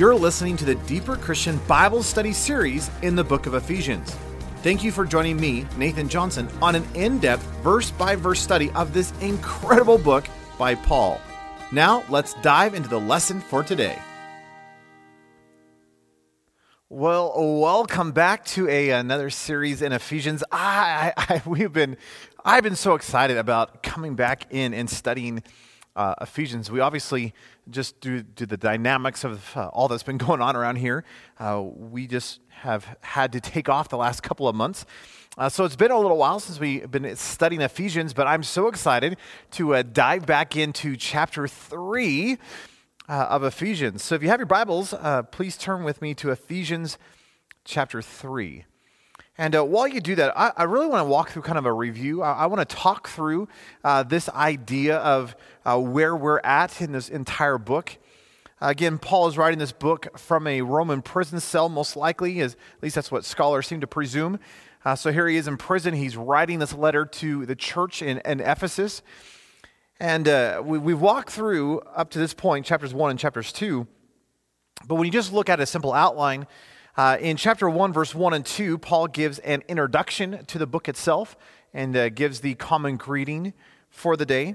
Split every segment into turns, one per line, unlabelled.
You're listening to the Deeper Christian Bible Study series in the book of Ephesians. Thank you for joining me, Nathan Johnson, on an in depth, verse by verse study of this incredible book by Paul. Now, let's dive into the lesson for today. Well, welcome back to a, another series in Ephesians. I, I, I, we've been, I've been so excited about coming back in and studying uh, Ephesians. We obviously just due to the dynamics of uh, all that's been going on around here, uh, we just have had to take off the last couple of months. Uh, so it's been a little while since we've been studying Ephesians, but I'm so excited to uh, dive back into chapter three uh, of Ephesians. So if you have your Bibles, please turn with me to Ephesians chapter three. And uh, while you do that, I, I, really want to walk through kind of a review. I, I want to talk through uh, this idea of uh, where we're at in this entire book. Again, Paul is writing this book from a Roman prison cell, most likely, as, at least that's what scholars seem to presume. Uh, so here he is in prison. He's writing this letter to the church in, in Ephesus. And uh, we, we've walked through up to this point, chapters 1 and chapters 2. But when you just look at a simple outline, uh, in chapter 1, verse 1 and 2, Paul gives an introduction to the book itself and uh, gives the common greeting for the day.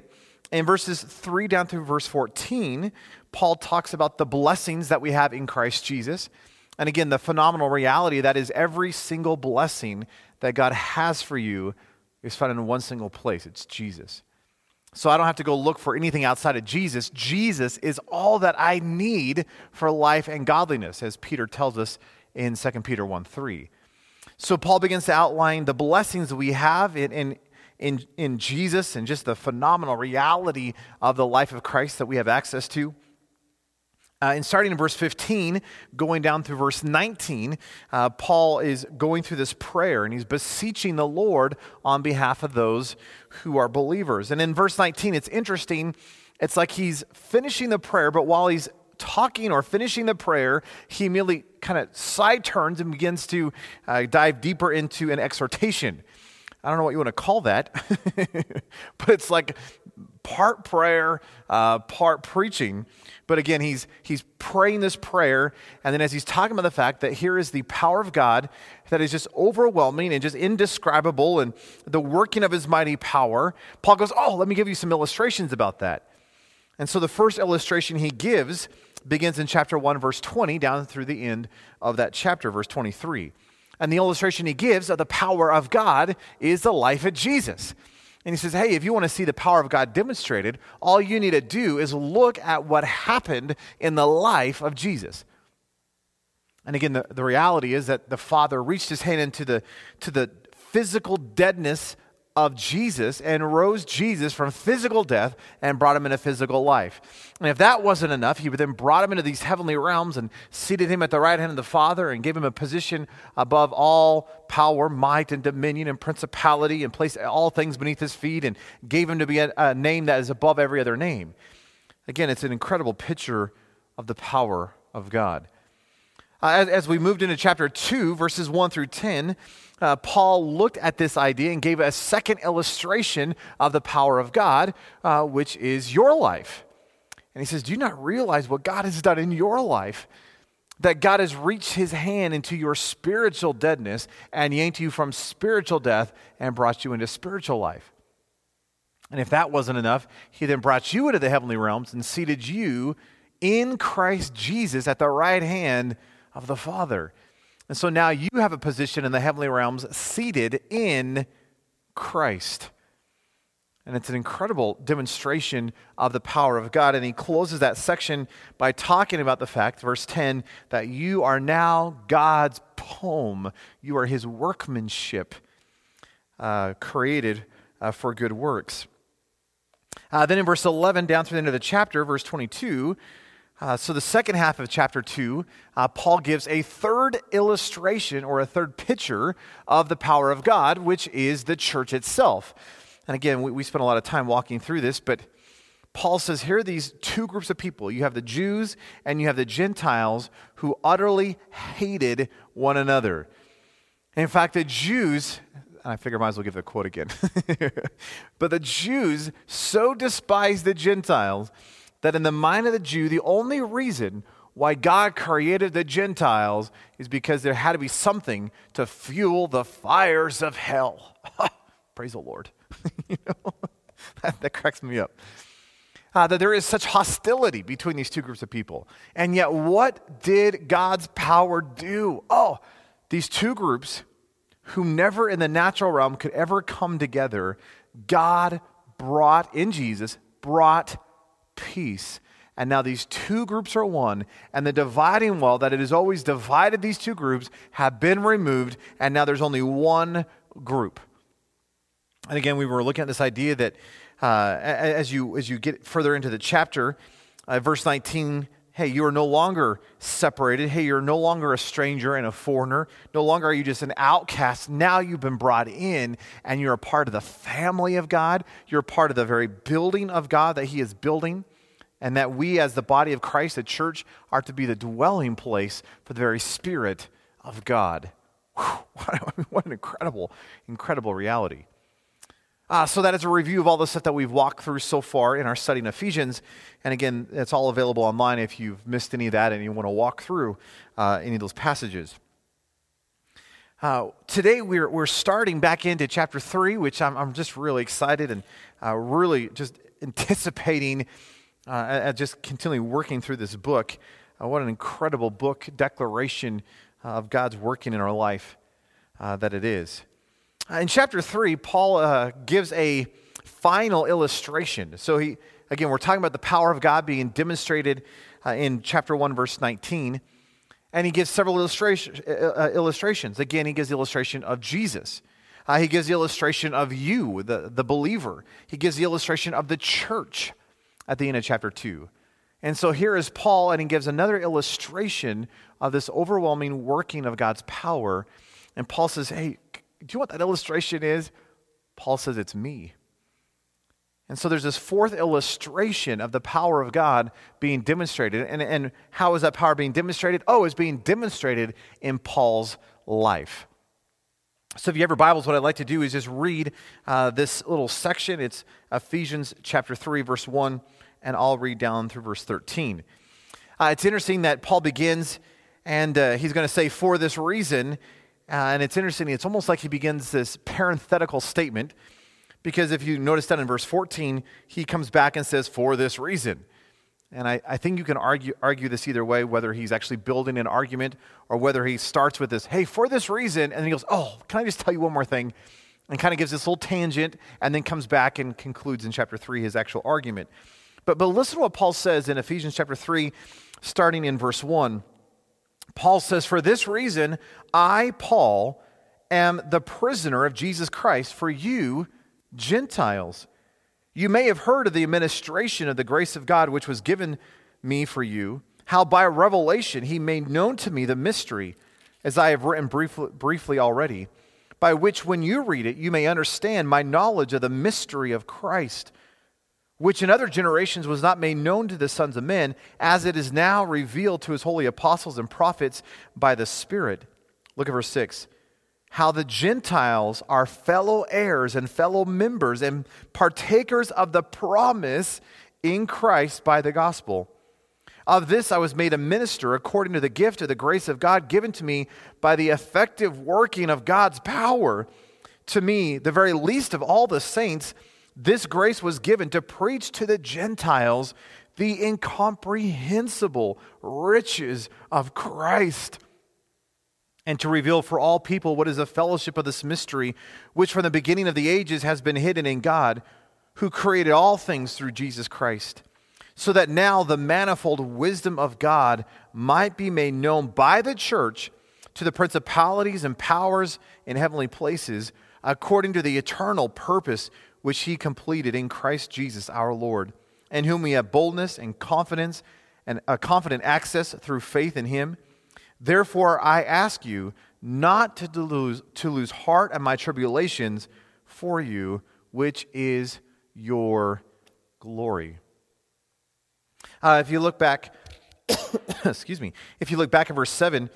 In verses 3 down through verse 14, Paul talks about the blessings that we have in Christ Jesus. And again, the phenomenal reality that is every single blessing that God has for you is found in one single place it's Jesus. So I don't have to go look for anything outside of Jesus. Jesus is all that I need for life and godliness, as Peter tells us in 2 Peter 1 3. So Paul begins to outline the blessings we have in, in, in, in Jesus and just the phenomenal reality of the life of Christ that we have access to. Uh, and starting in verse 15, going down through verse 19, uh, Paul is going through this prayer and he's beseeching the Lord on behalf of those who are believers. And in verse 19, it's interesting. It's like he's finishing the prayer, but while he's talking or finishing the prayer, he immediately kind of side turns and begins to uh, dive deeper into an exhortation. I don't know what you want to call that, but it's like part prayer, uh, part preaching. But again, he's, he's praying this prayer, and then as he's talking about the fact that here is the power of God that is just overwhelming and just indescribable, and the working of his mighty power, Paul goes, Oh, let me give you some illustrations about that. And so the first illustration he gives begins in chapter 1, verse 20, down through the end of that chapter, verse 23. And the illustration he gives of the power of God is the life of Jesus. And he says, hey, if you want to see the power of God demonstrated, all you need to do is look at what happened in the life of Jesus. And again, the, the reality is that the Father reached his hand into the, to the physical deadness of Jesus and rose Jesus from physical death and brought him into physical life. And if that wasn't enough, he then brought him into these heavenly realms and seated him at the right hand of the Father and gave him a position above all power, might, and dominion and principality and placed all things beneath his feet and gave him to be a, a name that is above every other name. Again, it's an incredible picture of the power of God. Uh, as, as we moved into chapter 2, verses 1 through 10, uh, Paul looked at this idea and gave a second illustration of the power of God, uh, which is your life. And he says, Do you not realize what God has done in your life? That God has reached his hand into your spiritual deadness and yanked you from spiritual death and brought you into spiritual life. And if that wasn't enough, he then brought you into the heavenly realms and seated you in Christ Jesus at the right hand of the Father. And so now you have a position in the heavenly realms seated in Christ. And it's an incredible demonstration of the power of God. And he closes that section by talking about the fact, verse 10, that you are now God's poem. You are his workmanship, uh, created uh, for good works. Uh, then in verse 11, down through the end of the chapter, verse 22, uh, so, the second half of chapter 2, uh, Paul gives a third illustration or a third picture of the power of God, which is the church itself. And again, we, we spent a lot of time walking through this, but Paul says here are these two groups of people you have the Jews and you have the Gentiles who utterly hated one another. in fact, the Jews, I figure I might as well give the quote again, but the Jews so despised the Gentiles that in the mind of the Jew, the only reason why God created the Gentiles is because there had to be something to fuel the fires of hell. Praise the Lord. you know, that, that, cracks me up. Uh, that there is such hostility between these two groups of people. And yet, what did God's power do? Oh, these two groups who never in the natural realm could ever come together, God brought in Jesus, brought peace. And now these two groups are one, and the dividing wall that it has always divided these two groups have been removed, and now there's only one group. And again, we were looking at this idea that uh, as, you, as you get further into the chapter, uh, verse 19 hey, you are no longer separated. Hey, you're no longer a stranger and a foreigner. No longer are you just an outcast. Now you've been brought in and you're a part of the family of God. You're part of the very building of God that He is building. And that we, as the body of Christ, the church, are to be the dwelling place for the very Spirit of God. Whew, what an incredible, incredible reality. Uh, so that is a review of all the stuff that we've walked through so far in our study in Ephesians. And again, it's all available online if you've missed any of that and you want to walk through uh, any of those passages. Uh, today we're, we're starting back into chapter 3, which I'm, I'm just really excited and uh, really just anticipating uh, just continually working through this book. Uh, what an incredible book, declaration of God's working in our life that it is. Uh, in chapter 3, Paul uh, gives a final illustration. So, he, again, we're talking about the power of God being demonstrated uh, in chapter 1, verse 19. And he gives several illustration, uh, uh, illustrations. Again, he gives the illustration of Jesus. Uh, he gives the illustration of you, the, the believer. He gives the illustration of the church at the end of chapter 2. And so here is Paul, and he gives another illustration of this overwhelming working of God's power. And Paul says, Hey, do you know what that illustration is? Paul says it's me. And so there's this fourth illustration of the power of God being demonstrated. And, and how is that power being demonstrated? Oh, it's being demonstrated in Paul's life. So if you have your Bibles, what I'd like to do is just read uh, this little section. It's Ephesians chapter 3, verse 1, and I'll read down through verse 13. Uh, it's interesting that Paul begins, and uh, he's going to say, for this reason, Uh, and it's interesting, it's almost like he begins this parenthetical statement because if you notice that in verse 14, he comes back and says, for this reason. And I, I think you can argue, argue this either way, whether he's actually building an argument or whether he starts with this, hey, for this reason, and then he goes, oh, can I just tell you one more thing? And kind of gives this little tangent and then comes back and concludes in chapter 3 his actual argument. But, but listen to what Paul says in Ephesians chapter 3, starting in verse 1. Paul says, For this reason, I, Paul, am the prisoner of Jesus Christ for you, Gentiles. You may have heard of the administration of the grace of God which was given me for you, how by revelation he made known to me the mystery, as I have written briefly, briefly already, by which when you read it, you may understand my knowledge of the mystery of Christ which in other generations was not made known to the sons of men, as it is now revealed to his holy apostles and prophets by the Spirit. Look at verse 6. How the Gentiles are fellow heirs and fellow members and partakers of the promise in Christ by the gospel. Of this I was made a minister according to the gift of the grace of God given to me by the effective working of God's power. To me, the very least of all the saints, this grace was given to preach to the Gentiles the incomprehensible riches of Christ and to reveal for all people what is the fellowship of this mystery, which from the beginning of the ages has been hidden in God, who created all things through Jesus Christ, so that now the manifold wisdom of God might be made known by the church to the principalities and powers in heavenly places, according to the eternal purpose which he completed in Christ Jesus our Lord, in whom we have boldness and confidence and a confident access through faith in him. Therefore, I ask you not to lose, to lose heart at my tribulations for you, which is your glory. Uh, if you look back, excuse me, if you look back at verse 7,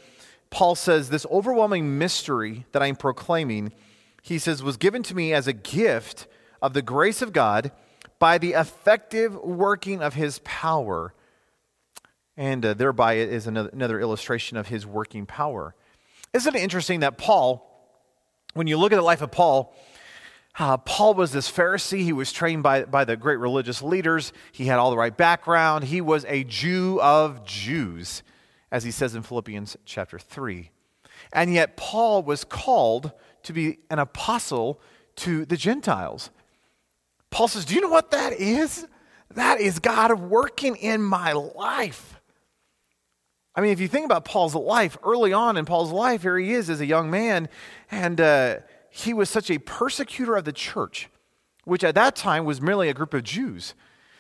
Paul says, This overwhelming mystery that I'm proclaiming, he says, was given to me as a gift of the grace of God by the effective working of his power. And uh, thereby it is another, another illustration of his working power. Isn't it interesting that Paul, when you look at the life of Paul, uh, Paul was this Pharisee. He was trained by, by the great religious leaders. He had all the right background. He was a Jew of Jews, as he says in Philippians chapter 3. And yet, Paul was called to be an apostle to the Gentiles. Paul says, Do you know what that is? That is God working in my life. I mean, if you think about Paul's life, early on in Paul's life, here he is as a young man, and uh, he was such a persecutor of the church, which at that time was merely a group of Jews.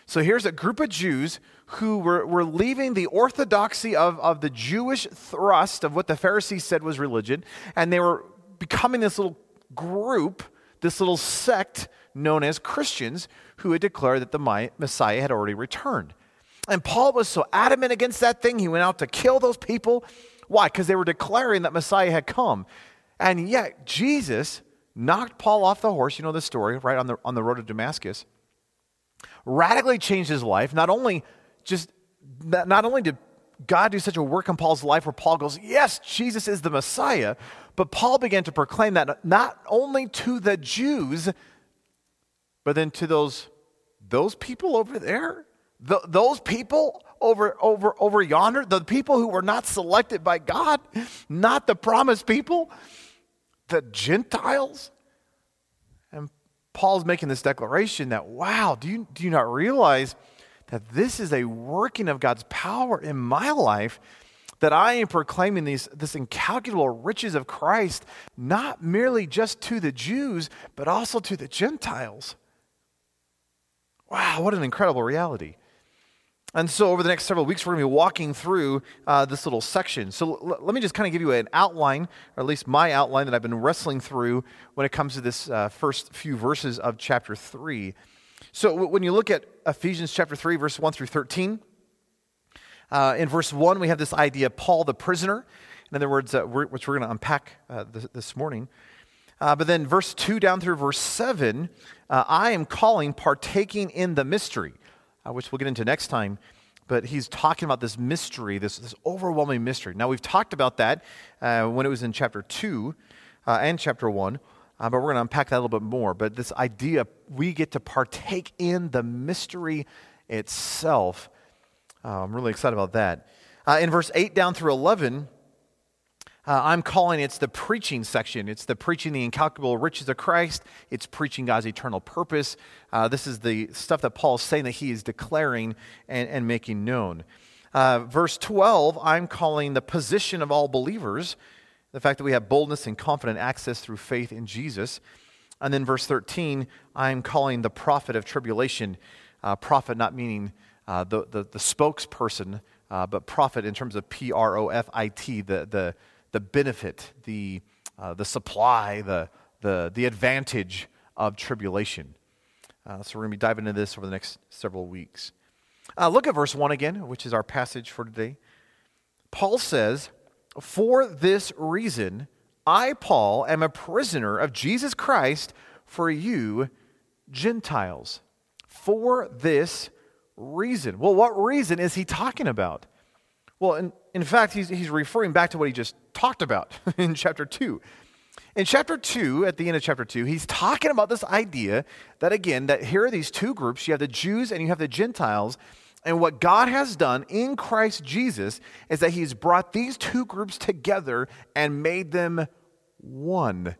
So here's a group of Jews who were, were leaving the orthodoxy of, of the Jewish thrust of what the Pharisees said was religion, and they were becoming this little group, this little sect known as Christians, who had declared that the Messiah had already returned. And Paul was so adamant against that thing, he went out to kill those people. Why? Because they were declaring that Messiah had come. And yet, Jesus knocked Paul off the horse. You know the story, right? On the, on the road to Damascus. Radically changed his life. Not only just, not only did God do such a work in Paul's life where Paul goes, Yes, Jesus is the Messiah, but Paul began to proclaim that not only to the Jews, but then to those, those people over there, the, those people over, over, over yonder, the people who were not selected by God, not the promised people the Gentiles? And Paul's making this declaration that, wow, do you, do you not realize that this is a working of God's power in my life? That I am proclaiming these, this incalculable riches of Christ, not merely just to the Jews, but also to the Gentiles. Wow, what an incredible reality. And so, over the next several weeks, we're going to be walking through uh, this little section. So, l- let me just kind of give you an outline, or at least my outline that I've been wrestling through when it comes to this uh, first few verses of chapter 3. So, w- when you look at Ephesians chapter 3, verse 1 through 13, uh, in verse 1, we have this idea Paul the prisoner. In other words, uh, we're, which we're going to unpack uh, this, this, morning. Uh, but then, verse 2 down through verse 7, I am calling partaking in the mystery uh, which we'll get into next time. But he's talking about this mystery, this, this overwhelming mystery. Now, we've talked about that uh, when it was in chapter 2 uh, and chapter 1, uh, but we're going to unpack that a little bit more. But this idea, we get to partake in the mystery itself. Uh, I'm really excited about that. Uh, in verse 8 down through 11, uh, I'm calling it's the preaching section. It's the preaching the incalculable riches of Christ. It's preaching God's eternal purpose. Uh, this is the stuff that Paul is saying that he is declaring and, and making known. Uh, verse 12, I'm calling the position of all believers, the fact that we have boldness and confident access through faith in Jesus. And then verse 13, I'm calling the prophet of tribulation. Uh, prophet not meaning uh, the, the, the, spokesperson, uh, but prophet in terms of P R O F I T, the, the the benefit, the, uh, the supply, the, the, the advantage of tribulation. Uh, so we're going to be diving into this over the next several weeks. Uh, look at verse 1 again, which is our passage for today. Paul says, For this reason, I, Paul, am a prisoner of Jesus Christ for you, Gentiles. For this reason. Well, what reason is he talking about? Well, in, in fact, he's, he's referring back to what he just talked about in chapter 2. In chapter 2, at the end of chapter 2, he's talking about this idea that, again, that here are these two groups. You have the Jews and you have the Gentiles. And what God has done in Christ Jesus is that he's brought these two groups together and made them one.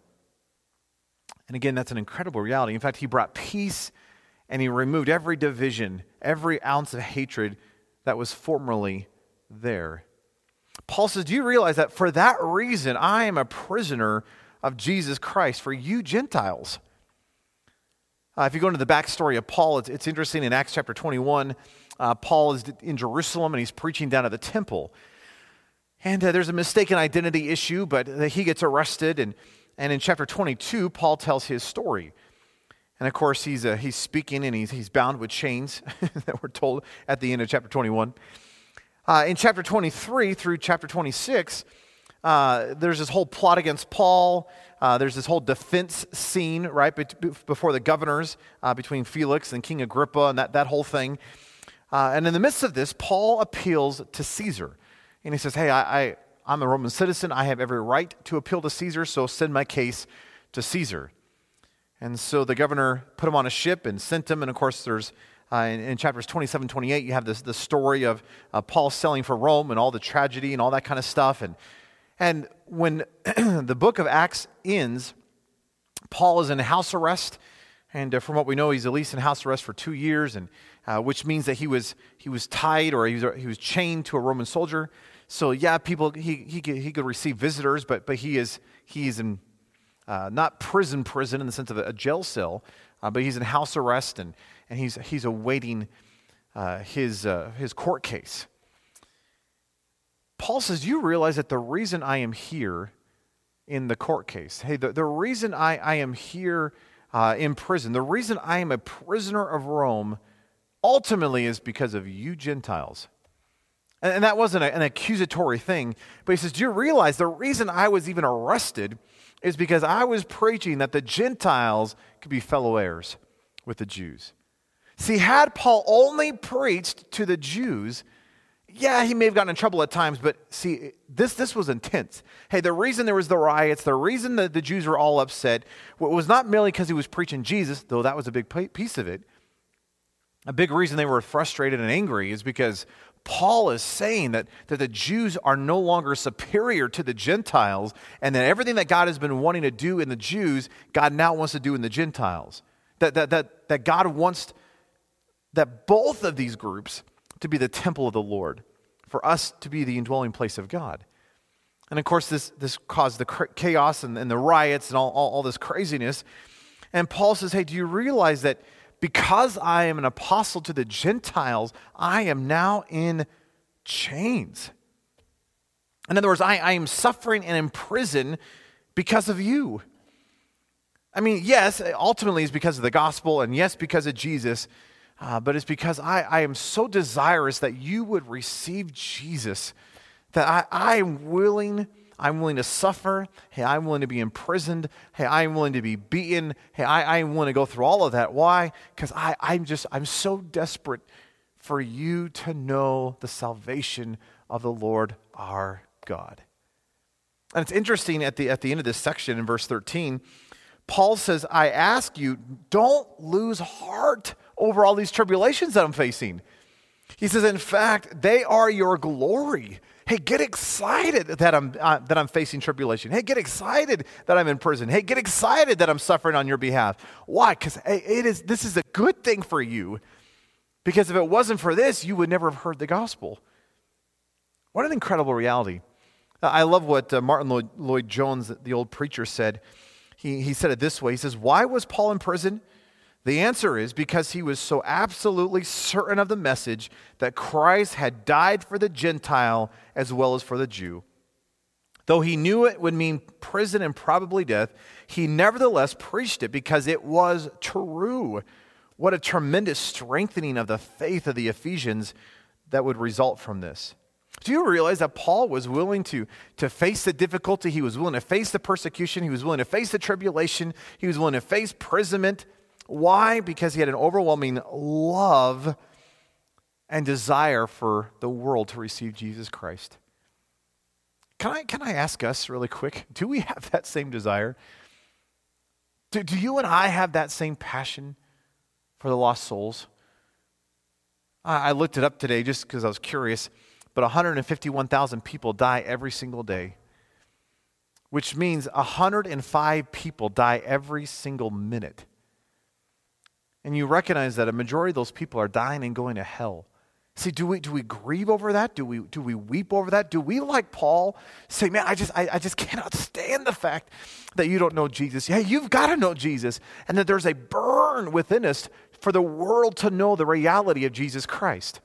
And again, that's an incredible reality. In fact, he brought peace and he removed every division, every ounce of hatred that was formerly there. Paul says, Do you realize that for that reason I am a prisoner of Jesus Christ for you Gentiles? Uh, if you go into the backstory of Paul, it's, it's interesting in Acts chapter 21. Uh, Paul is in Jerusalem and he's preaching down at the temple. And uh, there's a mistaken identity issue, but he gets arrested. And, and in chapter 22, Paul tells his story. And of course, he's, uh, he's speaking and he's, he's bound with chains that we're told at the end of chapter 21. Uh, in chapter 23 through chapter 26, uh, there's this whole plot against Paul. Uh, there's this whole defense scene, right, be- before the governors, uh, between Felix and King Agrippa, and that, that whole thing. Uh, and in the midst of this, Paul appeals to Caesar. And he says, Hey, I, I, I'm a Roman citizen. I have every right to appeal to Caesar, so send my case to Caesar. And so the governor put him on a ship and sent him. And of course, there's uh, in, in, chapters 27, 28, you have this, the story of uh, Paul selling for Rome and all the tragedy and all that kind of stuff. And, and when the book of Acts ends, Paul is in house arrest. And uh, from what we know, he's at least in house arrest for two years, and, uh, which means that he was, he was tied or he was, he was chained to a Roman soldier. So, yeah, people, he, he, could, he could receive visitors, but, but he is, he is in uh, not prison, prison in the sense of a, a jail cell, uh, but he's in house arrest and, and he's, he's awaiting uh, his, uh, his court case. Paul says, You realize that the reason I am here in the court case, hey, the, the reason I, I am here uh, in prison, the reason I am a prisoner of Rome ultimately is because of you Gentiles. And, and that wasn't a, an accusatory thing, but he says, Do you realize the reason I was even arrested is because I was preaching that the Gentiles could be fellow heirs with the Jews. See, had Paul only preached to the Jews, yeah, he may have gotten in trouble at times, but see, this, this was intense. Hey, the reason there was the riots, the reason that the Jews were all upset, was not merely because he was preaching Jesus, though that was a big piece of it. A big reason they were frustrated and angry is because Paul is saying that, that the Jews are no longer superior to the Gentiles, and that everything that God has been wanting to do in the Jews, God now wants to do in the Gentiles. That, that, that, that God wants that both of these groups to be the temple of the Lord, for us to be the indwelling place of God. And of course, this, this caused the chaos and, and the riots and all, all, all this craziness. And Paul says, Hey, do you realize that because I am an apostle to the Gentiles, I am now in chains? In other words, I, I am suffering and in prison because of you. I mean, yes, ultimately it's because of the gospel, and yes, because of Jesus. Uh, but it's because I, I am so desirous that you would receive Jesus that I, I am willing. I'm willing to suffer. Hey, I'm willing to be imprisoned. Hey, I'm willing to be beaten. Hey, I, I'm willing to go through all of that. Why? Because I'm just, I'm so desperate for you to know the salvation of the Lord our God. And it's interesting at the, at the end of this section in verse 13, Paul says, I ask you, don't lose heart over all these tribulations that I'm facing. He says, in fact, they are your glory. Hey, get excited that I'm, uh, that I'm facing tribulation. Hey, get excited that I'm in prison. Hey, get excited that I'm suffering on your behalf. Why? Because hey, it is, this is a good thing for you. Because if it wasn't for this, you would never have heard the gospel. What an incredible reality. I love what uh, Martyn Lloyd, Lloyd Jones, the old preacher, said. He, he said it this way He says, Why was Paul in prison? The answer is because he was so absolutely certain of the message that Christ had died for the Gentile as well as for the Jew. Though he knew it would mean prison and probably death, he nevertheless preached it because it was true. What a tremendous strengthening of the faith of the Ephesians that would result from this. Do you realize that Paul was willing to, to face the difficulty? He was willing to face the persecution. He was willing to face the tribulation. He was willing to face imprisonment why? Because he had an overwhelming love and desire for the world to receive Jesus Christ. Can I, can I ask us really quick? Do we have that same desire? Do, do you and I have that same passion for the lost souls? I, I looked it up today just because I was curious, but 151,000 people die every single day, which means 105 people die every single minute and you recognize that a majority of those people are dying and going to hell. See, do we, do we grieve over that? Do we, do we weep over that? Do we, like Paul, say, man, I just, I, I just cannot stand the fact that you don't know Jesus? Yeah, you've got to know Jesus. And that there's a burn within us for the world to know the reality of Jesus Christ.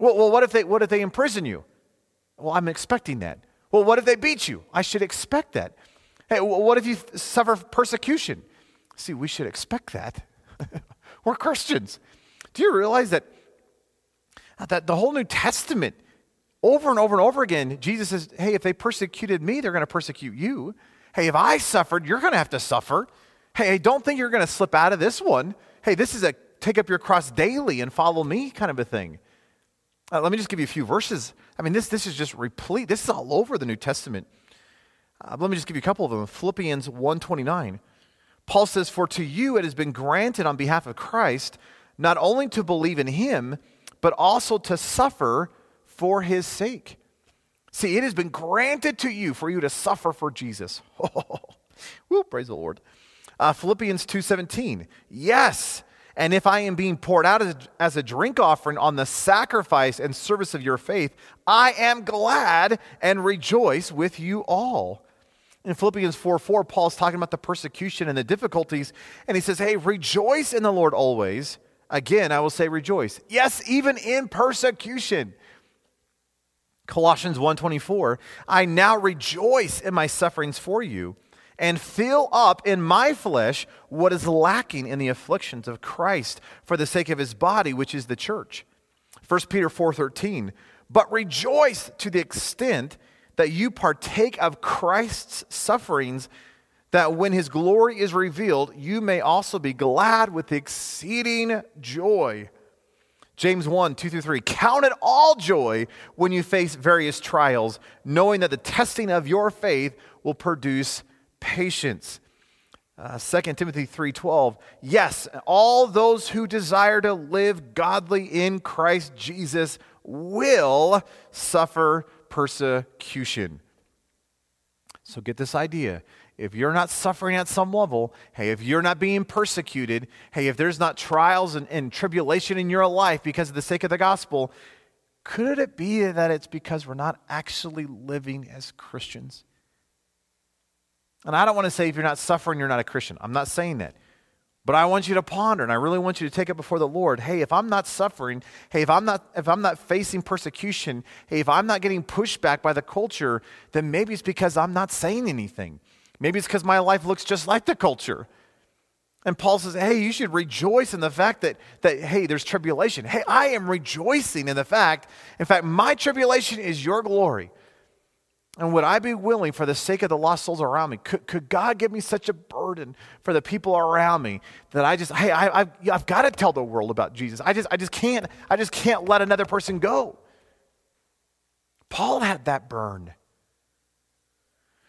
Well, well what, if they, what if they imprison you? Well, I'm expecting that. Well, what if they beat you? I should expect that. Hey, what if you suffer persecution? See, we should expect that. We're Christians. Do you realize that, that the whole New Testament, over and over and over again, Jesus says, hey, if they persecuted me, they're going to persecute you. Hey, if I suffered, you're going to have to suffer. Hey, don't think you're going to slip out of this one. Hey, this is a take up your cross daily and follow me, kind of a thing. Uh, let me just give you a few verses. I mean, this, this is just replete. This is all over the New Testament. Uh, let me just give you a couple of them. Philippians 1.29. Paul says, For to you it has been granted on behalf of Christ not only to believe in him, but also to suffer for his sake. See, it has been granted to you for you to suffer for Jesus. Woo, praise the Lord. Uh, Philippians 2.17. Yes, and if I am being poured out as, as a drink offering on the sacrifice and service of your faith, I am glad and rejoice with you all. In Philippians 4 4, Paul's talking about the persecution and the difficulties, and he says, Hey, rejoice in the Lord always. Again, I will say rejoice. Yes, even in persecution. Colossians 1:24, I now rejoice in my sufferings for you and fill up in my flesh what is lacking in the afflictions of Christ for the sake of his body which is the church. 1 Peter 4:13 But rejoice to the extent that you partake of Christ's sufferings that when his glory is revealed you may also be glad with exceeding joy. James 1, 2 through 3. Count it all joy when you face various trials, knowing that the testing of your faith will produce patience. Uh, 2 Timothy 3:12 Yes, all those who desire to live godly in Christ Jesus will suffer persecution. So get this idea. If you're not suffering at some level, hey, if you're not being persecuted, hey, if there's not trials and, and tribulation in your life because of the sake of the gospel, could it be that it's because we're not actually living as Christians? And I don't want to say if you're not suffering, you're not a Christian. I'm not saying that. But I want you to ponder, and I really want you to take it before the Lord. Hey, if I'm not suffering, hey, if I'm not if I'm not facing persecution, hey, if I'm not getting pushed back by the culture, then maybe it's because I'm not saying anything. Maybe it's because my life looks just like the culture. And Paul says, hey, you should rejoice in the fact that, that, hey, there's tribulation. Hey, I am rejoicing in the fact, in fact, my tribulation is your glory. And would I be willing, for the sake of the lost souls around me, could, could God give me such a burden for the people around me that I just, hey, I, have I've got to tell the world about Jesus. I just, I just can't, I just can't let another person go. Paul had that burn.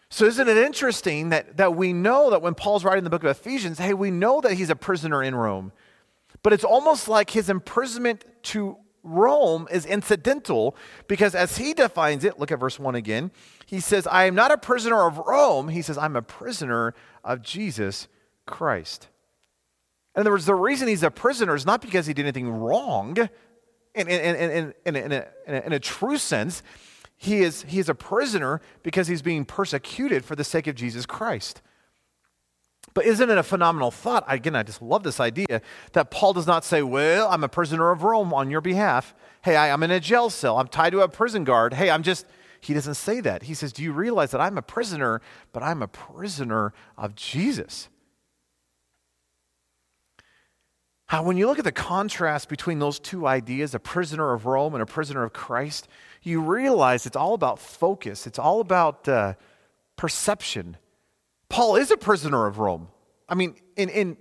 So isn't it interesting that, that we know that when Paul's writing the book of Ephesians, hey, we know that he's a prisoner in Rome. But it's almost like his imprisonment to Rome is incidental because as he defines it, look at verse 1 again. He says, I am not a prisoner of Rome. He says, I'm a prisoner of Jesus Christ. In other words, the reason he's a prisoner is not because he did anything wrong in, in, in, in, in, a, in a true sense. He is, he is a prisoner because he's being persecuted for the sake of Jesus Christ. But isn't it a phenomenal thought? Again, I just love this idea that Paul does not say, Well, I'm a prisoner of Rome on your behalf. Hey, I, am in a jail cell. I'm tied to a prison guard. Hey, I'm just. He doesn't say that. He says, Do you realize that I'm a prisoner, but I'm a prisoner of Jesus? How, when you look at the contrast between those two ideas, a prisoner of Rome and a prisoner of Christ, you realize it's all about focus, it's all about uh, perception. Paul is a prisoner of Rome. I mean, in, in,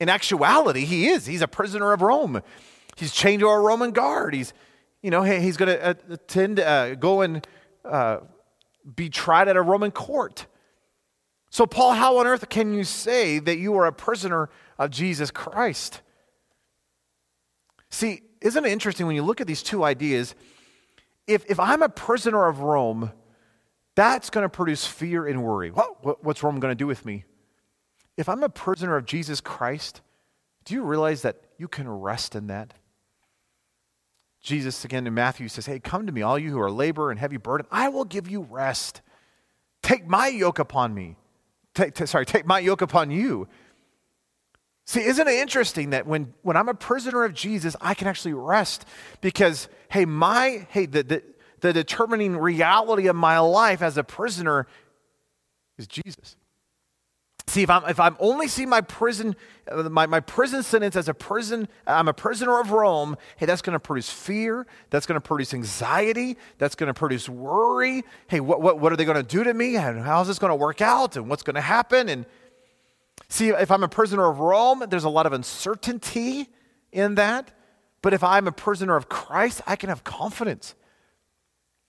in actuality, he is. He's a prisoner of Rome. He's chained to a Roman guard. He's, you know, he's going to uh, attend, uh, go and uh, be tried at a Roman court. So, Paul, how on earth can you say that you are a prisoner of Jesus Christ? See, isn't it interesting when you look at these two ideas? If, if I'm a prisoner of Rome, that's going to produce fear and worry. What, what's Rome going to do with me? If I'm a prisoner of Jesus Christ, do you realize that you can rest in that? Jesus, again in Matthew, says, Hey, come to me, all you who are labor and heavy burden. I will give you rest. Take my yoke upon me. Take, t- sorry, take my yoke upon you. See, isn't it interesting that when, when I'm a prisoner of Jesus, I can actually rest because, hey, my, hey, the, the, the determining reality of my life as a prisoner is Jesus. See, if I'm, if I'm only see my prison, my, my prison sentence as a prison, I'm a prisoner of Rome, hey, that's going to produce fear. That's going to produce anxiety. That's going to produce worry. Hey, what, what, what are they going to do to me? And how's this going to work out? And what's going to happen? And see, if I'm a prisoner of Rome, there's a lot of uncertainty. in that. But if I'm a prisoner of Christ, I can have confidence.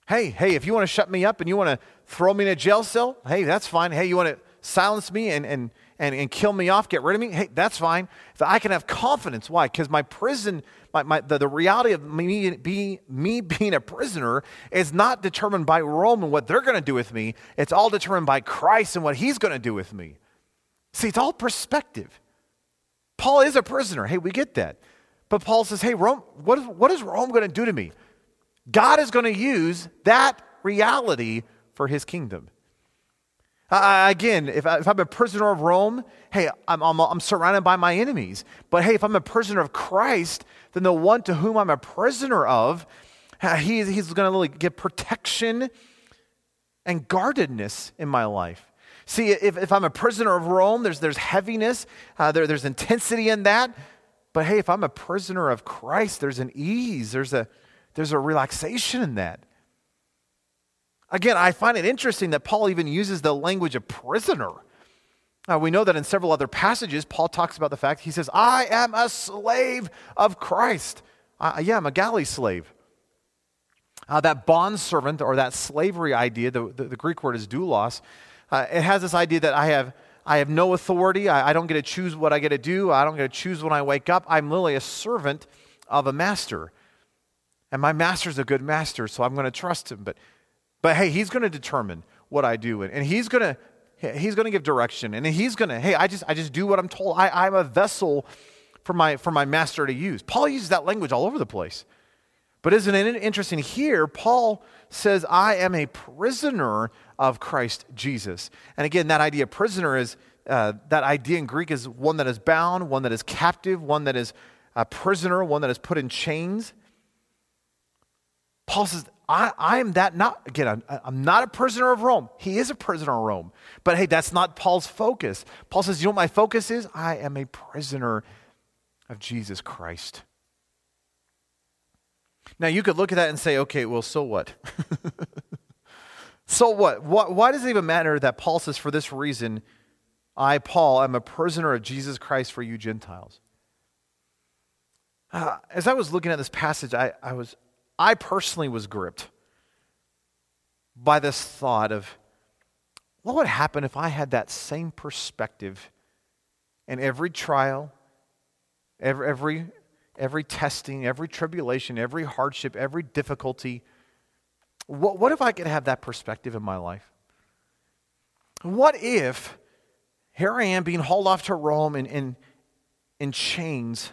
Hey, hey, if you want to shut me up and you want to throw me in a jail cell, hey, that's fine. Hey, you want to silence me and, and, and, and kill me off, get rid of me, hey, that's fine. So I can have confidence. Why? Because my prison, my, my, the, the reality of me, be, me being a prisoner is not determined by Rome and what they're going to do with me. It's all determined by Christ and what he's going to do with me. See, it's all perspective. Paul is a prisoner. Hey, we get that. But Paul says, hey, Rome, what what is Rome going to do to me? God is going to use that reality for his kingdom. Uh, again, if, I, I'm a prisoner of Rome, hey, I'm, I'm, I'm surrounded by my enemies. But hey, if I'm a prisoner of Christ, then the one to whom I'm a prisoner of, he, he's going to get protection and guardedness in my life. See, if, if I'm a prisoner of Rome, there's, there's heaviness, uh, there, there's intensity in that. But hey, if I'm a prisoner of Christ, there's an ease, there's a, there's a relaxation in that. Again, I find it interesting that Paul even uses the language of prisoner. Uh, we know that in several other passages, Paul talks about the fact he says, I am a slave of Christ. Uh, yeah, I'm a galley slave. Uh, that bond servant or that slavery idea, the, the, the Greek word is doulos, uh, it has this idea that I have, I have no authority. I, I don't get to choose what I get to do. I don't get to choose when I wake up. I'm literally a servant of a master. And my master's a good master, so I'm going to trust him. But but hey, he's going to determine what I do, and he's going to he's going to give direction, and he's going to hey, I just I just do what I'm told. I, I'm a vessel for my for my master to use. Paul uses that language all over the place. But isn't it interesting here? Paul says, I am a prisoner of Christ Jesus. And again, that idea prisoner is uh, that idea in Greek is one that is bound, one that is captive, one that is a prisoner, one that is put in chains. Paul says, I, am that not, again, I'm, I'm not a prisoner of Rome. He is a prisoner of Rome. But hey, that's not Paul's focus. Paul says, you know what my focus is? I am a prisoner of Jesus Christ. Now, you could look at that and say, okay, well, so what? so what? Why does it even matter that Paul says, for this reason, I, Paul, am a prisoner of Jesus Christ for you Gentiles? Uh, as I was looking at this passage, I, I was I personally was gripped by this thought of what would happen if I had that same perspective in every trial, every, every, every testing, every tribulation, every hardship, every difficulty. What, what if I could have that perspective in my life? What if here I am being hauled off to Rome in, in, in chains?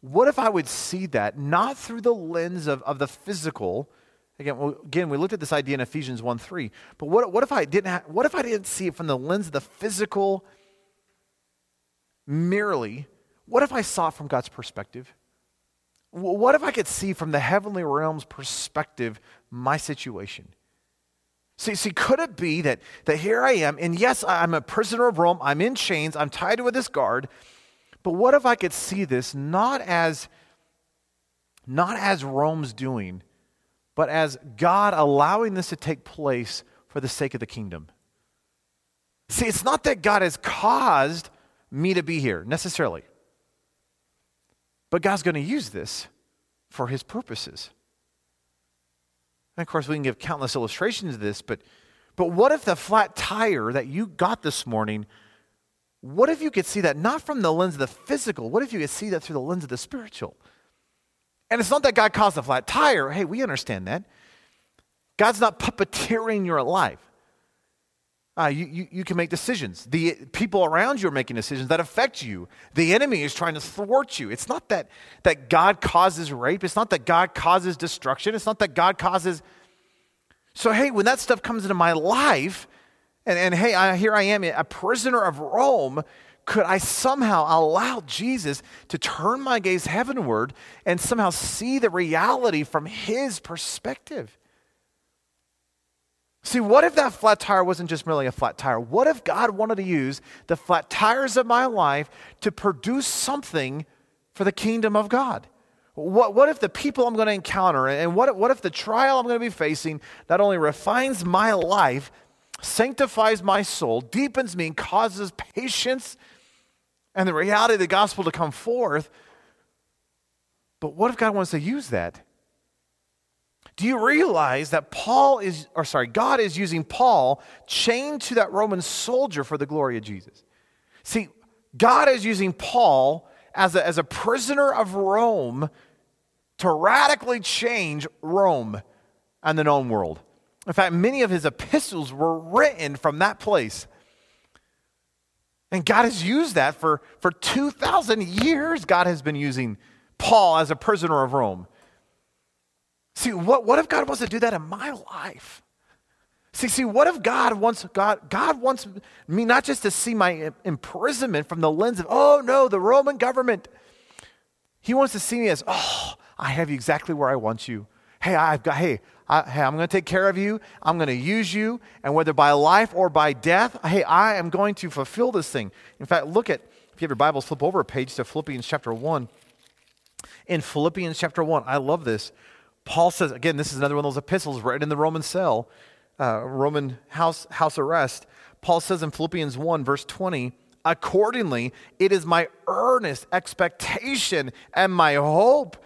What if I would see that not through the lens of, of the physical? Again, well, again, we looked at this idea in Ephesians 1 3. But what, what, if I didn't ha- what if I didn't see it from the lens of the physical merely? What if I saw it from God's perspective? What if I could see from the heavenly realm's perspective my situation? See, see, could it be that, that here I am, and yes, I'm a prisoner of Rome, I'm in chains, I'm tied with this guard, but what if I could see this not as not as Rome's doing, but as God allowing this to take place for the sake of the kingdom? See, it's not that God has caused me to be here necessarily. But God's going to use this for his purposes. And of course, we can give countless illustrations of this, but, but what if the flat tire that you got this morning what if you could see that not from the lens of the physical? What if you could see that through the lens of the spiritual? And it's not that God caused a flat tire. Hey, we understand that. God's not puppeteering your life. Uh, you, you, you, can make decisions. The people around you are making decisions that affect you. The enemy is trying to thwart you. It's not that, that God causes rape. It's not that God causes destruction. It's not that God causes. So, hey, when that stuff comes into my life, and, and hey, I, here I am, a prisoner of Rome. Could I somehow allow Jesus to turn my gaze heavenward and somehow see the reality from his perspective? See, what if that flat tire wasn't just merely a flat tire? What if God wanted to use the flat tires of my life to produce something for the kingdom of God? What, what if the people I'm going to encounter and what, what if the trial I'm going to be facing not only refines my life, sanctifies my soul, deepens me, and causes patience and the reality of the gospel to come forth. But what if God wants to use that? Do you realize that Paul is, or sorry, God is using Paul chained to that Roman soldier for the glory of Jesus? See, God is using Paul as a, as a prisoner of Rome to radically change Rome and the known world. In fact, many of his epistles were written from that place. And God has used that for, for 2,000 years. God has been using Paul as a prisoner of Rome See, what, what if God wants to do that in my life? See, see, what if God wants God, God wants me not just to see my imprisonment from the lens of, oh no, the Roman government. He wants to see me as, oh, I have you exactly where I want you. Hey, I've got, hey, I, hey, I'm going to take care of you. I'm going to use you. And whether by life or by death, hey, I am going to fulfill this thing. In fact, look at, if you have your Bibles, flip over a page to Philippians chapter 1. In Philippians chapter 1, I love this. Paul says, again, this is another one of those epistles written in the Roman cell, uh, Roman house, house arrest. Paul says in Philippians 1, verse 20, Accordingly, it is my earnest expectation and my hope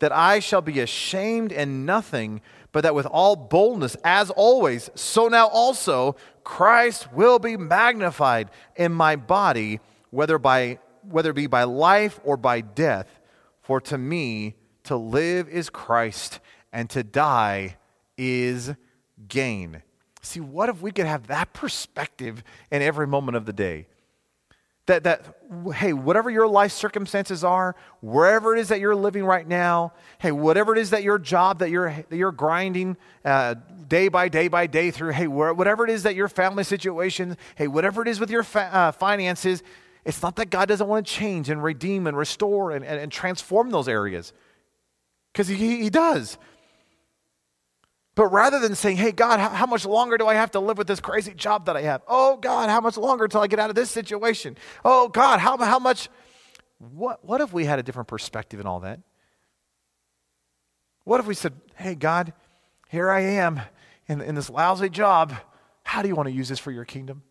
that I shall be ashamed in nothing, but that with all boldness, as always, so now also Christ will be magnified in my body, whether by whether it be by life or by death. For to me to live is Christ, and to die is gain. See, what if we could have that perspective in every moment of the day? That, that, hey, whatever your life circumstances are, wherever it is that you're living right now, hey, whatever it is that your job that you're, that you're grinding uh, day by day by day through, hey, whatever it is that your family situation, hey, whatever it is with your fa- uh, finances, it's not that God doesn't want to change and redeem and restore and, and, and transform those areas because he, he does. But rather than saying, hey, God, how, much longer do I have to live with this crazy job that I have? Oh, God, how much longer until I get out of this situation? Oh, God, how, how much? What, what if we had a different perspective in all that? What if we said, hey, God, here I am in, in this lousy job. How do you want to use this for your kingdom?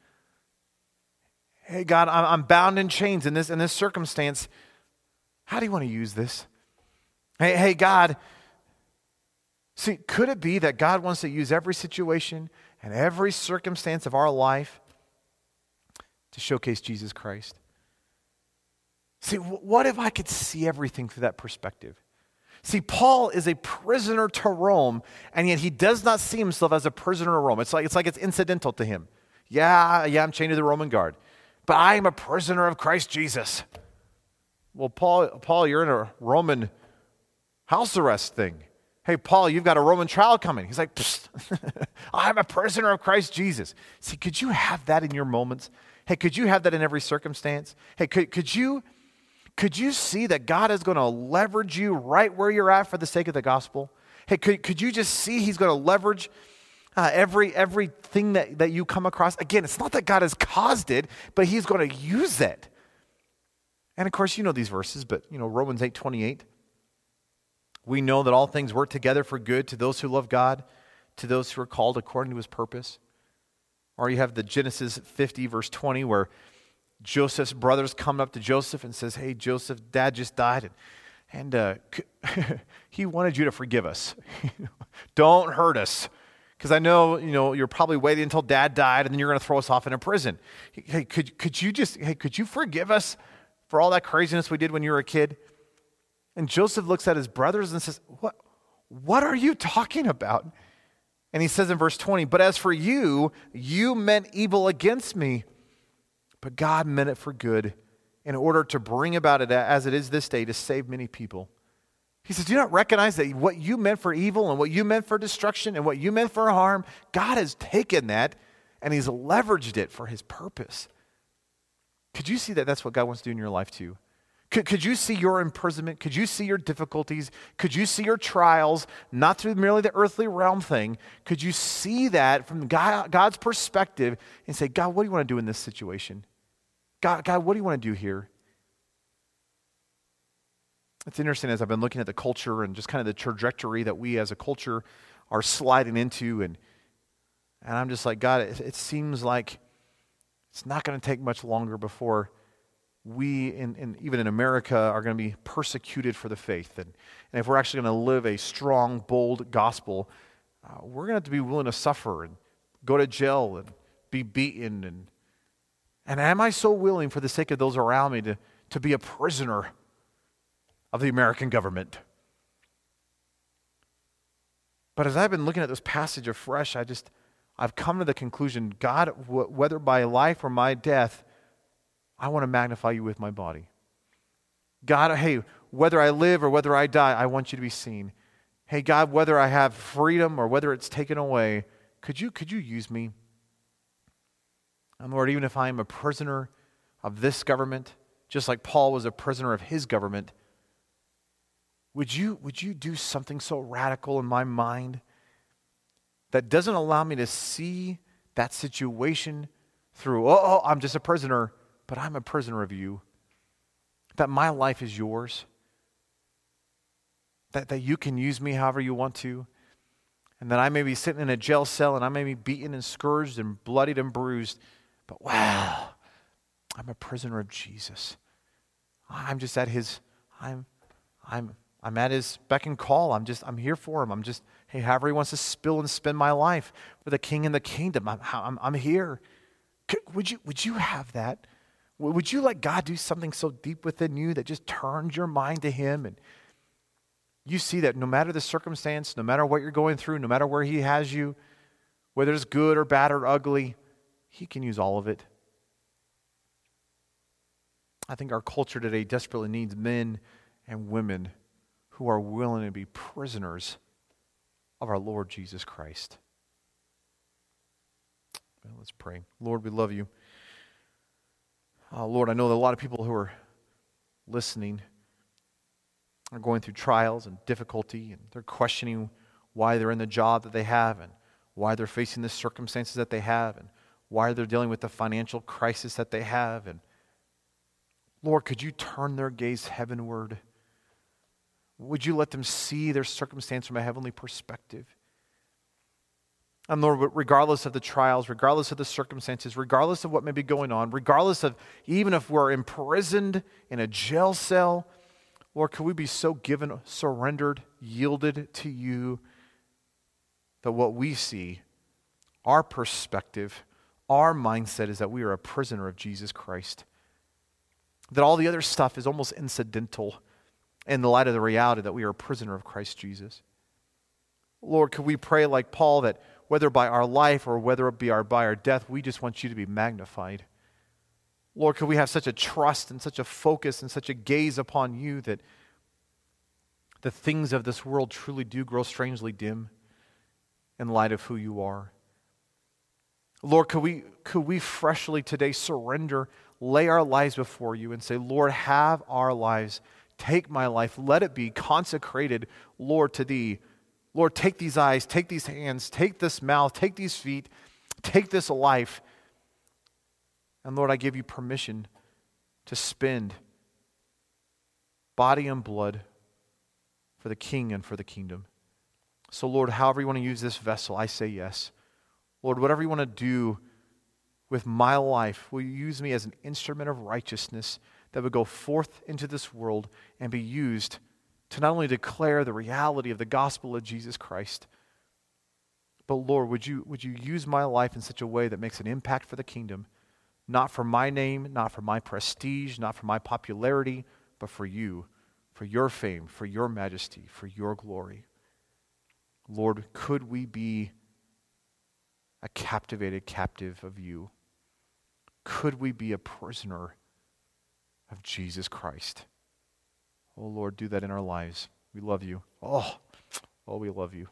Hey, God, I'm, I'm bound in chains in this, in this circumstance. How do you want to use this? Hey, hey, God. See, could it be that God wants to use every situation and every circumstance of our life to showcase Jesus Christ? See, what if I could see everything through that perspective? See, Paul is a prisoner to Rome, and yet he does not see himself as a prisoner to Rome. It's like it's, like it's incidental to him. Yeah, yeah, I'm chained to the Roman guard, but I am a prisoner of Christ Jesus. Well, Paul, Paul, you're in a Roman house arrest thing. Hey, Paul, you've got a Roman trial coming. He's like, I'm a prisoner of Christ Jesus. See, could you have that in your moments? Hey, could you have that in every circumstance? Hey, could, could you could you see that God is going to leverage you right where you're at for the sake of the gospel? Hey, could, could you just see He's going to leverage uh, every everything that, that you come across? Again, it's not that God has caused it, but He's going to use it. And of course, you know these verses, but you know Romans eight twenty eight we know that all things work together for good to those who love God, to those who are called according to his purpose. Or you have the Genesis 50, verse 20, where Joseph's brothers come up to Joseph and says, Hey, Joseph, dad just died. And, and uh, he wanted you to forgive us. Don't hurt us. Because I know, you know, you're probably waiting until dad died and then you're going to throw us off in a prison. Hey, could, could you just, hey, could you forgive us for all that craziness we did when you were a kid? And Joseph looks at his brothers and says, What, what are you talking about? And he says in verse 20, But as for you, you meant evil against me, but God meant it for good in order to bring about it as it is this day to save many people. He says, Do you not recognize that what you meant for evil and what you meant for destruction and what you meant for harm, God has taken that and He's leveraged it for His purpose. Could you see that that's what God wants to do in your life too? Could, could you see your imprisonment? Could you see your difficulties? Could you see your trials, not through merely the earthly realm thing? Could you see that from God, God's perspective and say, God, what do you want to do in this situation? God, God, what do you want to do here? It's interesting as I've been looking at the culture and just kind of the trajectory that we as a culture are sliding into, and, and I'm just like, God, it, it seems like it's not going to take much longer before we, in, in, even in America, are going to be persecuted for the faith. And, and if we're actually going to live a strong, bold gospel, uh, we're going to have to be willing to suffer and go to jail and be beaten. And, and am I so willing, for the sake of those around me, to, to be a prisoner of the American government? But as I've been looking at this passage afresh, I just, I've come to the conclusion God, whether by life or my death, I want to magnify you with my body. God, hey, whether I live or whether I die, I want you to be seen. Hey, God, whether I have freedom or whether it's taken away, could you, could you use me? And Lord, even if I am a prisoner of this government, just like Paul was a prisoner of his government, would you, would you do something so radical in my mind that doesn't allow me to see that situation through, oh, oh, I'm just a prisoner, but I'm a prisoner of you? That my life is yours? That, that you can use me however you want to? And that I may be sitting in a jail cell and I may be beaten and scourged and bloodied and bruised, but wow, I'm a prisoner of Jesus. I'm just at his, I'm, I'm, I'm at his beck and call. I'm just, I'm here for him. I'm just, hey, however he wants to spill and spend my life for the king and the kingdom, I'm, I'm, I'm here. Could, would, you, would you have that? Would you let God do something so deep within you that just turns your mind to him and you see that no matter the circumstance, no matter what you're going through, no matter where he has you, whether it's good or bad or ugly, he can use all of it. I think our culture today desperately needs men and women who are willing to be prisoners of our Lord Jesus Christ. Well, let's pray. Lord, we love you. Uh, Lord, I know that a lot of people who are listening are going through trials and difficulty, and they're questioning why they're in the job that they have, and why they're facing the circumstances that they have, and why they're dealing with the financial crisis that they have. And Lord, could you turn their gaze heavenward? Would you let them see their circumstance from a heavenly perspective? And Lord, regardless of the trials, regardless of the circumstances, regardless of what may be going on, regardless of even if we're imprisoned in a jail cell, Lord, could we be so given, surrendered, yielded to you that what we see, our perspective, our mindset is that we are a prisoner of Jesus Christ. That all the other stuff is almost incidental in the light of the reality that we are a prisoner of Christ Jesus. Lord, could we pray like Paul that whether by our life or whether it be our, by our death, we just want you to be magnified? Lord, could we have such a trust and such a focus and such a gaze upon you that the things of this world truly do grow strangely dim in light of who you are? Lord, could we, could we freshly today surrender, lay our lives before you, and say, Lord, have our lives. Take my life. Let it be consecrated, Lord, to thee. Lord, take these eyes, take these hands, take this mouth, take these feet, take this life. And Lord, I give you permission to spend body and blood for the king and for the kingdom. So, Lord, however you want to use this vessel, I say yes. Lord, whatever you want to do with my life, will you use me as an instrument of righteousness that would go forth into this world and be used to not only declare the reality of the gospel of Jesus Christ, but Lord, would you, would you use my life in such a way that makes an impact for the kingdom, not for my name, not for my prestige, not for my popularity, but for you, for your fame, for your majesty, for your glory. Lord, could we be a captivated captive of you? Could we be a prisoner of Jesus Christ? Oh, Lord, do that in our lives. We love you. Oh, oh, we love you.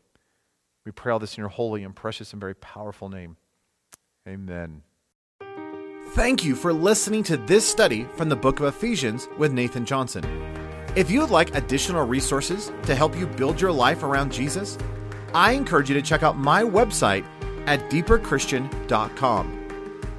We pray all this in your holy and precious and very powerful name. Amen. Thank you for listening to this study from the book of Ephesians with Nathan Johnson. If you would like additional resources to help you build your life around Jesus, I encourage you to check out my website at deeperchristian.com.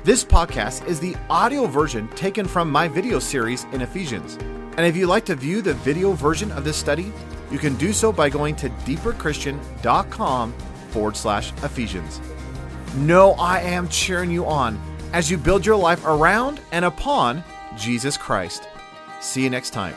This podcast is the audio version taken from my video series in Ephesians. And if you'd like to view the video version of this study, you can do so by going to deeperchristian.com forward slash Ephesians. No, I am cheering you on as you build your life around and upon Jesus Christ. See you next time.